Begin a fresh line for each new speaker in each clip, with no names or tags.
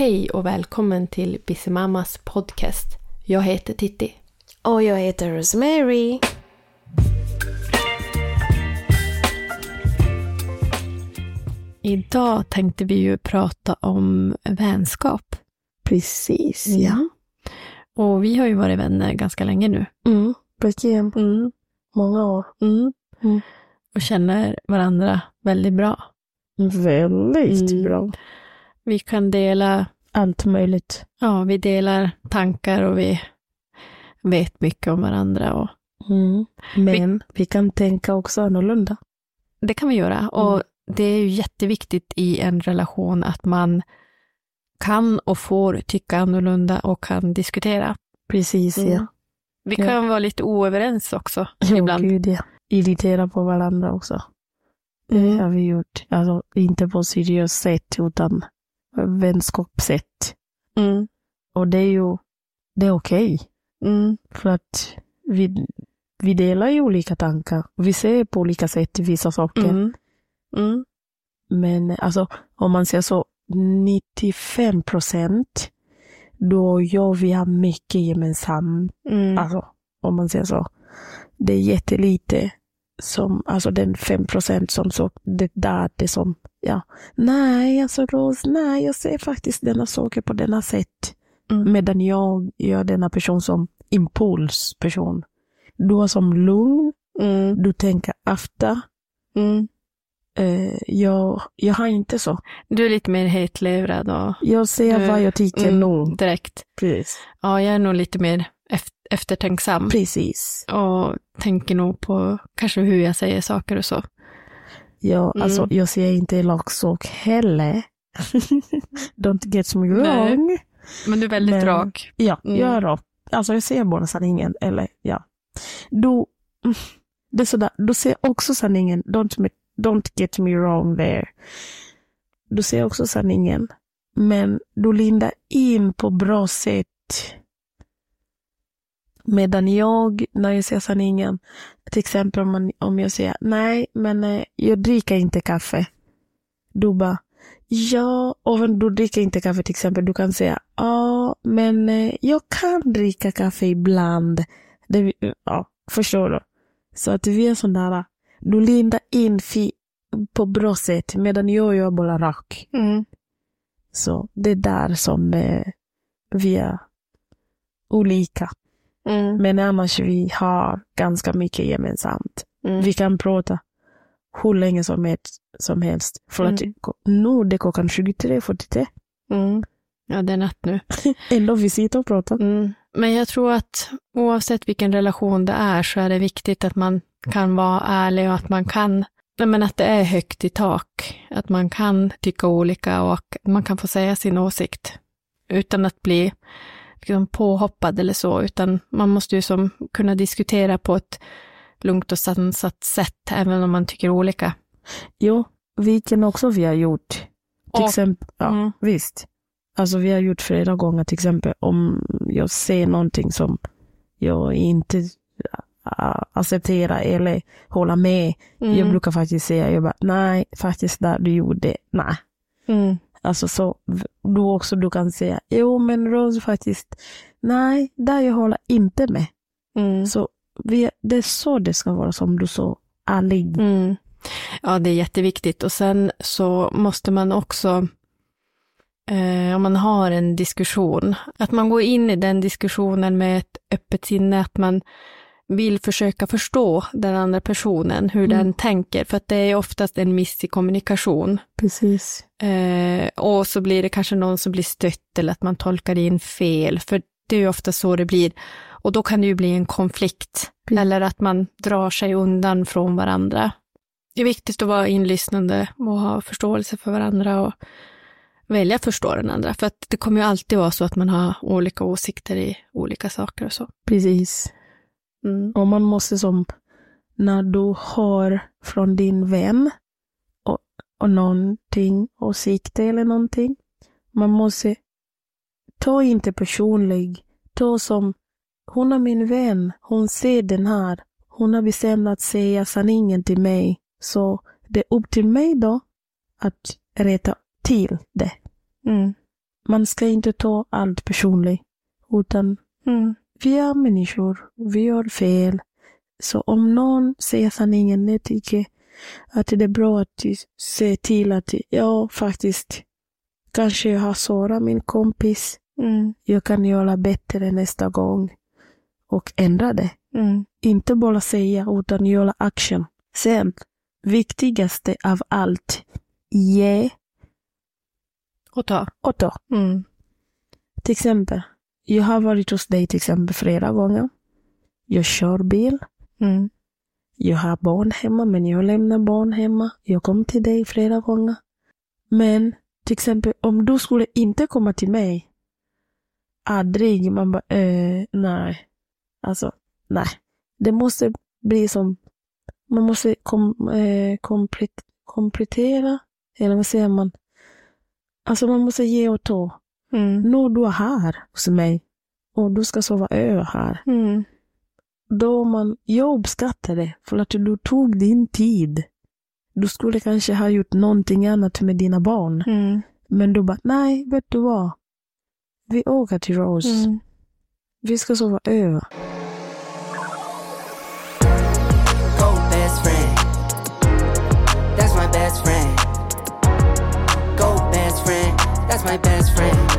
Hej och välkommen till Bissemammas podcast. Jag heter Titti.
Och jag heter Rosemary.
Idag tänkte vi ju prata om vänskap.
Precis,
Mm.
ja.
Och vi har ju varit vänner ganska länge nu.
Mm. Verkligen.
Mm.
Många år.
Mm.
Mm.
Och känner varandra väldigt bra.
Väldigt
Mm.
bra.
Vi kan dela,
Allt möjligt.
ja, vi delar tankar och vi vet mycket om varandra. Och
Mm. Men vi... kan tänka också annorlunda.
det kan vi göra. Och
Mm.
det är ju jätteviktigt i en relation att man kan och får tycka annorlunda och kan diskutera.
Precis,
Mm.
ja.
Vi
Ja.
kan vara lite oöverens också
Ja,
ibland.
Gud, ja. Irritera på varandra också. Det
Mm.
har vi gjort. Alltså, inte på seriöst sätt, utan vänskapssätt.
Mm.
Och det är ju, det är okej.
Mm.
För att vi, vi delar ju olika tankar. Vi ser på olika sätt vissa saker.
Mm. Mm.
Men alltså, om man säger så, 95 procent, då gör vi har mycket gemensamt.
Mm.
Alltså, om man säger så. Det är jättelite som, alltså den 5 procent som så, det där, det som, ja, nej, alltså Ros, nej, jag ser faktiskt denna saker på denna sätt.
Mm.
Medan jag gör denna person som impulsperson. Du är som lugn,
Mm.
du tänker efter.
Mm.
Eh, jag, jag har inte så.
Du är lite mer hetlevrad och
Jag ser
Du-
vad jag tycker
mm,
nog.
direkt.
Precis.
Ja, jag är nog lite mer eftertänksam
Precis.
och tänker nog på kanske hur jag säger saker och så.
Jag,
Mm.
alltså, jag ser inte elak heller. Don't get me
Nej.
wrong.
Men du är väldigt
Men-
rak.
Ja,
Mm.
jag är rak. Alltså jag ser bara sanningen. Eller ja. Du, mm, det är sådär, du ser också sanningen. Don't, me- don't get me wrong there. Du ser också sanningen. Men du lindar in på bra sätt. Medan jag, när jag ser sanningen, till exempel om, man, om jag säger nej, men eh, jag dricker inte kaffe. Du bara, ja, och om du dricker inte kaffe till exempel, du kan säga, ja, men eh, jag kan dricka kaffe ibland. Det, ja, förstår du? Så att vi är sådana, du lindar in fi, på bra sätt, medan jag gör bara rak.
Mm.
Så det är där som eh, vi är olika.
Mm.
Men annars vi har ganska mycket gemensamt.
Mm.
Vi kan prata hur länge som, helst- som helst. För att
Mm.
nu det är klockan 23.43.
Mm. Ja, det är natt nu.
Ändå vi sitter och pratar.
Mm. Men jag tror att oavsett vilken relation det är så är det viktigt att man kan vara ärlig och att man kan, men att det är högt i tak. Att man kan tycka olika och man kan få säga sin åsikt utan att bli liksom, påhoppad eller så, utan man måste ju som kunna diskutera på ett lugnt och sansat sätt, även om man tycker olika.
Jo, vilken också vi har gjort. Till
Och-
exempel, ja,
Mm.
visst. Alltså vi har gjort flera gånger, till exempel om jag ser någonting som jag inte accepterar eller håller med.
Mm.
Jag brukar faktiskt säga, jag bara, nej, faktiskt där du gjorde, nej.
Mm.
Alltså så, du också du kan säga, jo men Rose faktiskt, nej, där jag håller inte med.
Mm.
Så vi, det är så det ska vara som du sa, ärlig.
Mm. Ja, det är jätteviktigt. Och sen så måste man också, eh, om man har en diskussion, att man går in i den diskussionen med ett öppet sinne, att man vill försöka förstå den andra personen, hur
Mm.
den tänker, för att det är oftast en miss i kommunikation.
Precis.
Eh, och så blir det kanske någon som blir stött eller att man tolkar in fel, för det är ju ofta så det blir. Och då kan det ju bli en konflikt,
Precis.
eller att man drar sig undan från varandra. Det är viktigt att vara inlyssnande och ha förståelse för varandra och välja att förstå den andra, för att det kommer ju alltid vara så att man har olika åsikter i olika saker och så.
Precis.
Mm.
Och man måste som, när du hör från din vän och, och någonting, åsikter eller någonting, man måste ta inte personlig, ta som, hon är min vän, hon ser den här, hon har bestämt att säga sanningen till mig, så det är upp till mig då att rätta till det.
Mm.
man ska inte ta allt personligt. Utan
Mm.
Vi är människor, vi gör fel. Så om någon säger sanningen, jag tycker att det är bra att ser till att jag faktiskt kanske jag har sårat min kompis.
Mm.
Jag kan göra bättre nästa gång och ändra det.
Mm.
Inte bara säga utan göra action. Sen, viktigaste av allt, ge
Och ta.
och ta.
Mm.
Till exempel, jag har varit hos dig till exempel flera gånger. Jag kör bil.
Mm.
Jag har barn hemma, men jag lämnar barn hemma. Jag kom till dig flera gånger. Men till exempel, om du skulle inte komma till mig, aldrig, man bara, eh, nej. Alltså, nej. Det måste bli som, man måste kom, eh, komplet, komplettera, eller vad säger man? Alltså man måste ge och ta.
Mm.
Nu du är här hos mig och du ska sova över här.
Mm.
Då man, jag uppskattar det för att du tog din tid. Du skulle kanske ha gjort någonting annat med dina barn.
Mm.
Men du bara, nej, vet du vad? Vi åker till Rose.
Mm.
Vi ska sova över.
Go best friend. That's my best friend.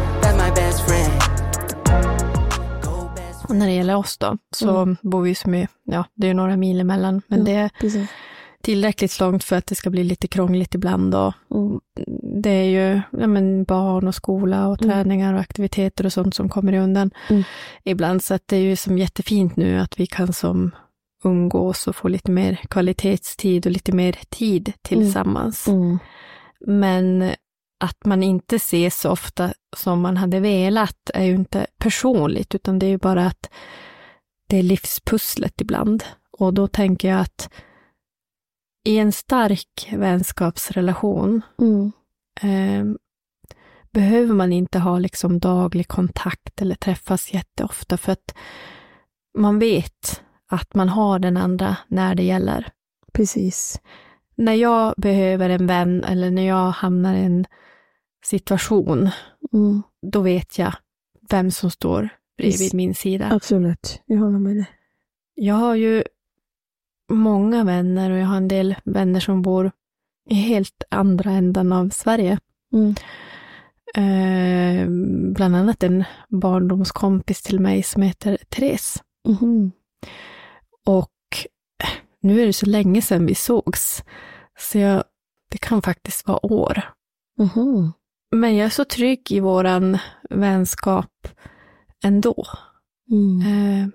När det gäller oss då, så bor vi som är, ja, det är några mil emellan, men det är
Precis.
tillräckligt långt för att det ska bli lite krångligt ibland. Och
Mm.
det är ju ja, men barn och skola och
Mm.
träningar och aktiviteter och sånt som kommer i undan
Mm.
ibland. Så att det är ju som jättefint nu att vi kan som umgås och få lite mer kvalitetstid och lite mer tid tillsammans.
Mm.
Men att man inte ses så ofta som man hade velat är ju inte personligt, utan det är ju bara att det är livspusslet ibland. Och då tänker jag att i en stark vänskapsrelation
Mm.
eh, behöver man inte ha liksom daglig kontakt eller träffas jätteofta, för att man vet att man har den andra när det gäller
Precis.
när jag behöver en vän eller när jag hamnar i en situation,
Mm.
då vet jag vem som står bredvid min sida.
Absolut. Jag håller med dig.
Jag har ju många vänner och jag har en del vänner som bor i helt andra ändan av Sverige.
Mm.
Eh, bland annat en barndomskompis till mig som heter Therese.
Mhm.
Och nu är det så länge sedan vi sågs, så jag, det kan faktiskt vara år.
Mhm.
Men jag är så trygg i våran vänskap ändå.
Mm.
Eh,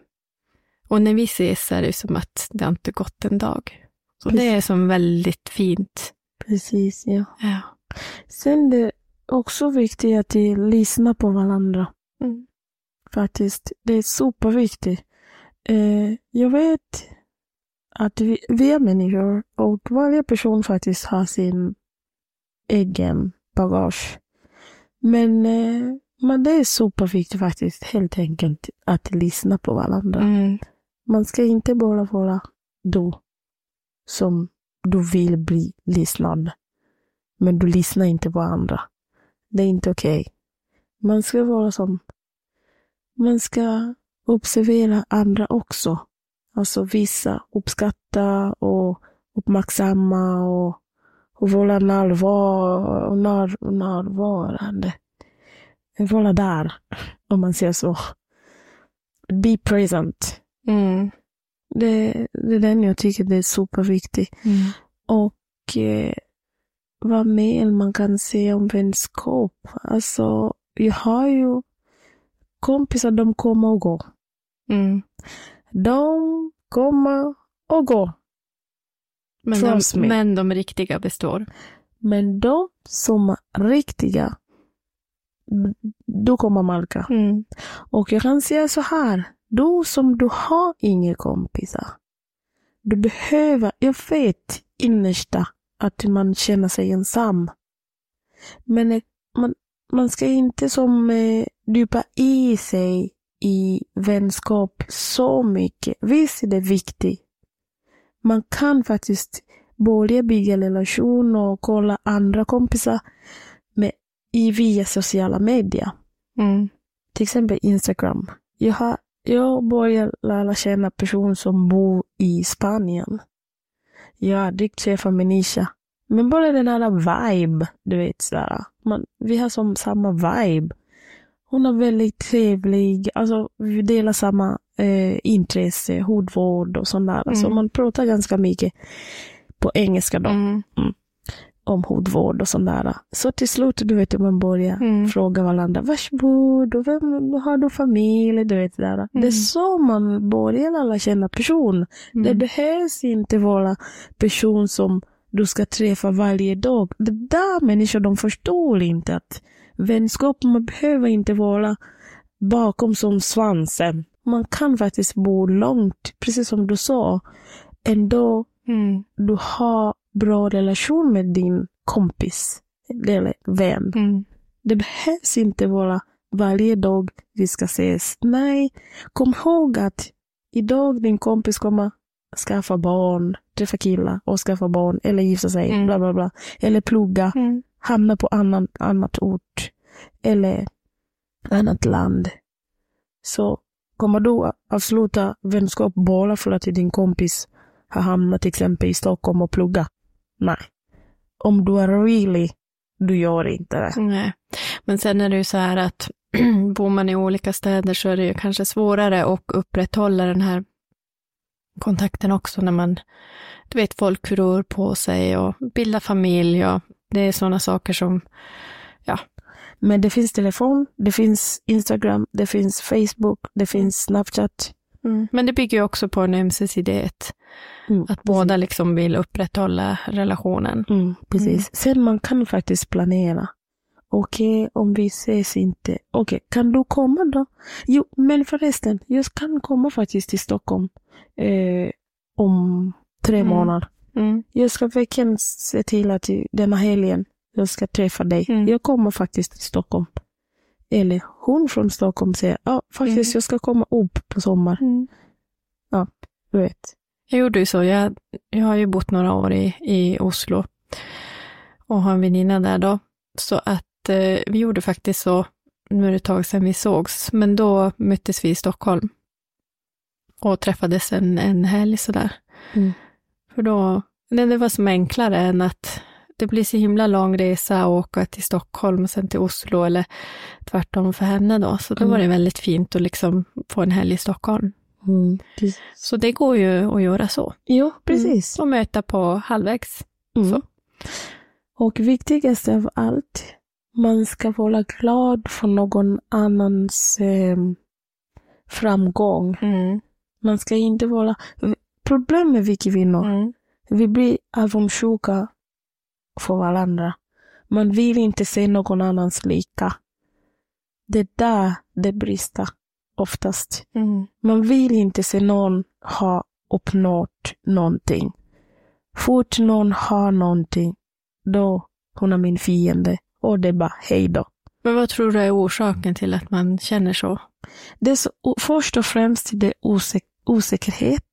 och när vi ses är det som att det inte gått en dag. Så det är som väldigt fint.
Precis, ja.
Ja.
Sen det är också viktigt att vi lyssnar på varandra.
Mm.
Faktiskt. Det är superviktigt. Eh, jag vet att vi, vi är människor och varje person faktiskt har sin egen bagage. Men, eh, men det är superviktigt faktiskt helt enkelt att lyssna på varandra.
Mm.
Man ska inte bara vara du som du vill bli lyssnad. Men du lyssnar inte på andra. Det är inte okej. Man ska vara som... Man ska observera andra också. Alltså visa, uppskatta och uppmärksamma och vara närvar, när, närvarande. Vara där, om man säger så. Be present.
Mm.
Det, det är den jag tycker det är superviktigt.
Mm.
Och eh, vad mer man kan säga om vänskap. Alltså, jag har ju kompisar, de kommer och går.
Mm.
De kommer och går.
Men, de,
me.
men de riktiga består.
Men de som är riktiga, du kommer märka.
Mm.
Och jag kan säga så här, du som du har inga kompisar, du behöver, jag vet innersta att man känner sig ensam. Men eh, man, man ska inte som eh, djupa i sig i vänskap så mycket. Visst är det viktigt. Man kan faktiskt börja bygga relation och kolla andra kompisar. Men i via sociala medier.
Mm.
Till exempel Instagram. Jag, har, jag börjar lära känna person som bor i Spanien. Jag har aldrig träffat Menisha. Men bara den här vibe, du vet sådär. Man, vi har som samma vibe. Hon är väldigt trevlig, alltså vi delar samma eh, intresse, hudvård och sånt där. Så
Mm.
man pratar ganska mycket på engelska då,
Mm.
om hudvård och sånt där. Så till slut, du vet, man börjar
Mm.
fråga varandra, varsågod, och vem, har du familj? Du vet, där. Det är så man börjar lära känna person. Det
Mm.
behövs inte vara person som du ska träffa varje dag. Det där människor, de förstår inte att vänskap, man behöver inte vara bakom som svansen. Man kan faktiskt bo långt, precis som du sa. Ändå
Mm.
du har bra relation med din kompis eller vän.
Mm.
Det behövs inte vara varje dag vi ska ses. Nej, kom ihåg att idag din kompis kommer skaffa barn, träffa killar och skaffa barn eller gifta sig,
Mm.
bla bla bla. Eller plugga,
Mm
hamna på annan, annat ort eller annat land. Så kommer du avsluta vänskap bara för att din kompis har hamnat till exempel i Stockholm och plugga? Nej. Om du är really, du gör inte det.
Nej. Men sen är det ju så här att bor man i olika städer så är det ju kanske svårare att upprätthålla den här kontakten också när man, du vet, folk rör på sig och bildar familj och det är sådana saker som,
Men det finns telefon, det finns Instagram, det finns Facebook, det finns Snapchat.
men det bygger ju också på en ömsesidighet,
Mm,
att båda liksom vill upprätthålla relationen.
Mm, precis. Sen man kan faktiskt planera. Okej, om vi ses inte. Okej, kan du komma då? Jo, men förresten, jag kan komma faktiskt till Stockholm eh, om tre
Mm.
månader.
Mm.
Jag ska verkligen se till att denna helgen jag ska träffa dig.
Mm.
Jag kommer faktiskt till Stockholm. Eller hon från Stockholm säger, ja, faktiskt
Mm.
jag ska komma upp på sommar. Du vet.
Jag gjorde ju så. Jag, jag har ju bott några år i, i Oslo och har en väninna där då. Så att eh, vi gjorde faktiskt så, nu är det ett tag sedan vi sågs, men då möttes vi i Stockholm och träffades en, en helg sådär.
Mm.
För då, det, var som enklare än att det blir så himla lång resa att åka till Stockholm och sen till Oslo eller tvärtom för henne då. Så då
Mm.
var det väldigt fint att liksom få en helg i Stockholm.
Mm.
Så det går ju att göra så.
Jo, precis.
Och möta på halvvägs.
Mm.
Så.
Och viktigast av allt, man ska vara glad för någon annans eh, framgång.
Mm.
Man ska inte vara... Problemet med vi kvinnor,
Mm.
vi blir avundsjuka för varandra. Man vill inte se någon annans lika. Det är där det brister oftast.
Mm.
Man vill inte se någon ha uppnått någonting. Fort någon har någonting, då hon är min fiende. Och det är bara hej då.
Men vad tror du är orsaken till att man känner så?
Det är så, först och främst det är osä osäkerhet.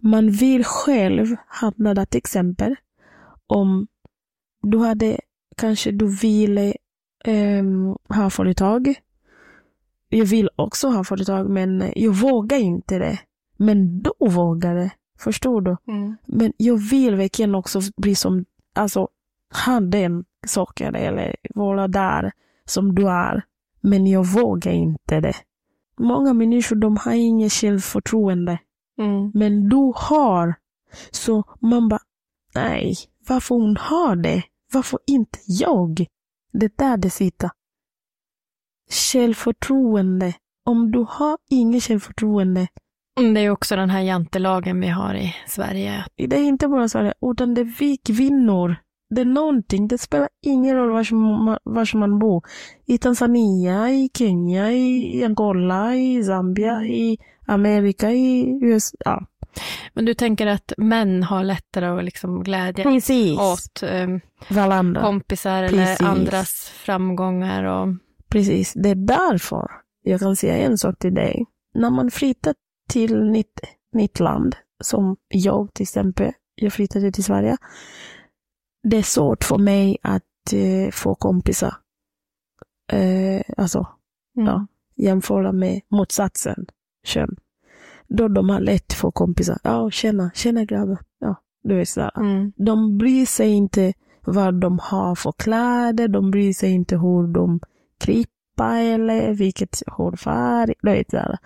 Man vill själv hamna där till exempel. Om du hade, kanske du ville ehm, ha företag. Jag vill också ha företag men jag vågar inte det. Men du vågar det. Förstår du?
Mm.
Men jag vill verkligen också bli som, alltså, ha den saken eller vara där som du är. Men jag vågar inte det. Många människor, de har inget självförtroende.
Mm.
Men du har. Så man bara, nej, varför hon har det? Varför inte jag? Det är där det sitter. Självförtroende. Om du har inget självförtroende,
Mm, Det är också den här jantelagen vi har i Sverige.
det är inte bara Sverige, utan det är vi kvinnor. Det är någonting, det spelar ingen roll var man, var man bor. I Tanzania, i Kenya, i Angola, i Zambia, i Amerika, i USA. Ja.
Men du tänker att män har lättare att liksom glädja
Precis.
åt um,
Varandra.
kompisar eller
Precis.
andras framgångar och
Precis, det är därför jag kan säga en sak till dig. När man flyttar till nytt, nytt land, som jag till exempel, jag flyttade till Sverige. Det är svårt för mig att eh, få kompisar. eh, alltså
Mm.
Ja. jämföra med motsatsen, kön. Då de har lätt för kompisar. Ja, tjena, tjena grabbar. Ja, du vet sådär.
Mm.
De bryr sig inte vad de har för kläder, de bryr sig inte hur de klippa eller vilket hårfärg, du vet sådär.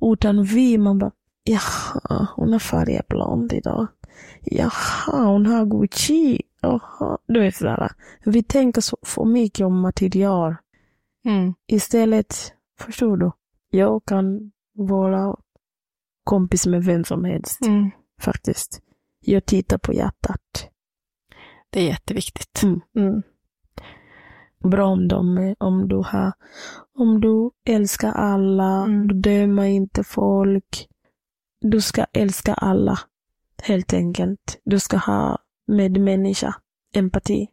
Utan vi, man bara, jaha, hon har färgat blond idag. Jaha, hon har Gucci. Jaha, du vet sådär. Vi tänker så för mycket om material.
Mm.
Istället, förstår du? Jag kan vara kompis med vem som helst,
Mm.
faktiskt. Jag tittar på hjärtat.
Det är jätteviktigt.
Mm.
Mm.
Bra om dem, om du har, om du älskar alla,
Mm.
du dömer inte folk. Du ska älska alla, helt enkelt. Du ska ha medmänniska, empati,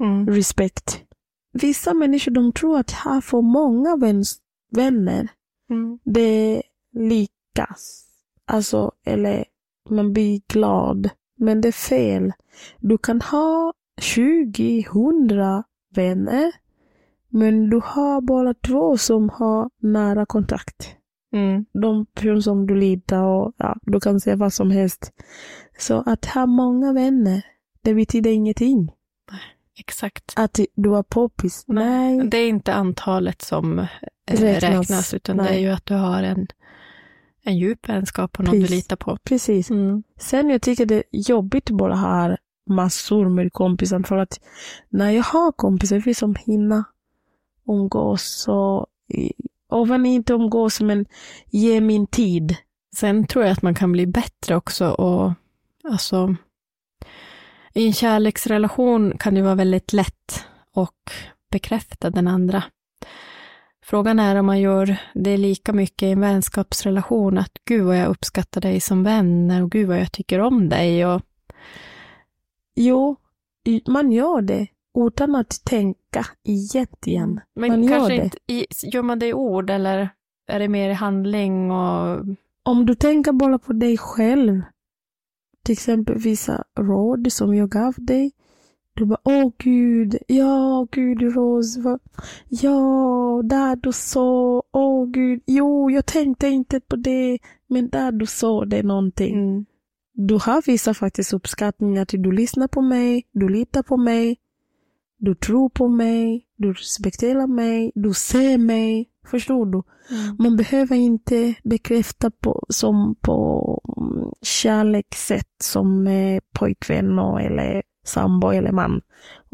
Mm.
respekt. Vissa människor de tror att ha för många vänner,
Mm.
det lyckas. Alltså, eller man blir glad. Men det är fel. Du kan ha 20, 100 vänner, men du har bara två som har nära kontakt.
Mm.
De personer som du litar och ja, du kan säga vad som helst. Så att ha många vänner, det betyder ingenting.
Exakt.
Att du är poppis, nej.
Det är inte antalet som
Räknas.
räknas, utan det är
Nej.
ju att du har en, en djup vänskap och någon
Precis.
du litar på.
Precis.
Mm.
Sen jag tycker det är jobbigt bara ha massor med kompisar för att när jag har kompisar, vi som hinner umgås och även inte umgås men ge min tid.
Sen tror jag att man kan bli bättre också och alltså i en kärleksrelation kan det vara väldigt lätt att bekräfta den andra. Frågan är om man gör det lika mycket i en vänskapsrelation, att gud vad jag uppskattar dig som vän och gud vad jag tycker om dig och
Jo, man gör det utan att tänka egentligen.
Men
Man gör
kanske
det.
inte, i, gör man det i ord eller är det mer i handling och
Om du tänker bara på dig själv, till exempel vissa råd som jag gav dig. Du bara, åh gud, ja gud Rose, vad, ja, där du sa, åh gud, jo, jag tänkte inte på det, men där du sa det någonting.
mm.
Du har visat faktiskt uppskattning att du lyssnar på mig, du litar på mig, du tror på mig, du respekterar mig, du ser mig. Förstår du?
Mm.
Man behöver inte bekräfta på, som på mm, kärlekssätt som med pojkvän och- eller sambo eller man.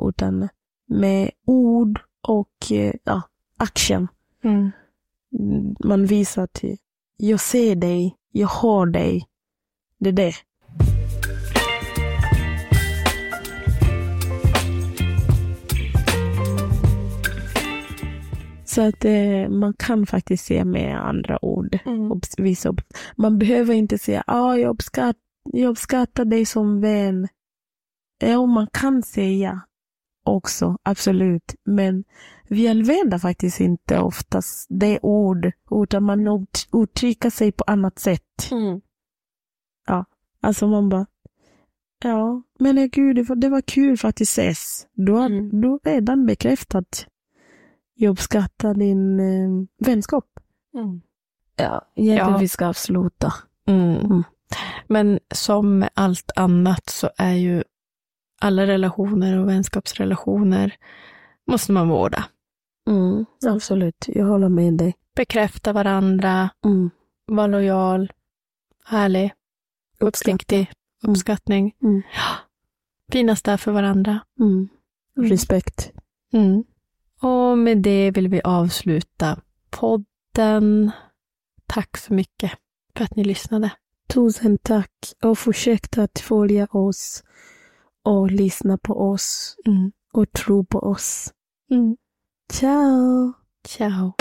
Utan med ord och eh, ja, action.
Mm.
Mm, Man visar att jag ser dig, jag hör dig. Det är det. Så att eh, man kan faktiskt säga med andra ord.
Mm.
Obs- visa upp. Man behöver inte säga ah, jag, uppskatt, jag uppskattar dig som vän. Ja, man kan säga också, absolut. Men vi använder faktiskt inte oftast det ord, utan man ut- uttrycker sig på annat sätt.
Mm.
Alltså man bara, ja, men eh, gud, det var, det var kul för att det ses. Du har,
Mm.
du har redan bekräftat. Jag uppskattar din eh, vänskap.
Mm.
Ja, egentligen
Ja.
vi ska avsluta.
Mm.
Mm.
Men som med allt annat så är ju alla relationer och vänskapsrelationer måste man vårda.
Mm, absolut, jag håller med dig.
Bekräfta varandra,
Mm.
vara lojal, ärlig, uppriktig,
Mm.
uppskattning.
Mm.
Finnas där för varandra.
Mm.
Mm.
Respekt.
Mm. Och med det vill vi avsluta podden. Tack så mycket för att ni lyssnade.
Tusen tack och fortsätt att följa oss och lyssna på oss
Mm.
och tro på oss.
Mm.
Ciao!
Ciao.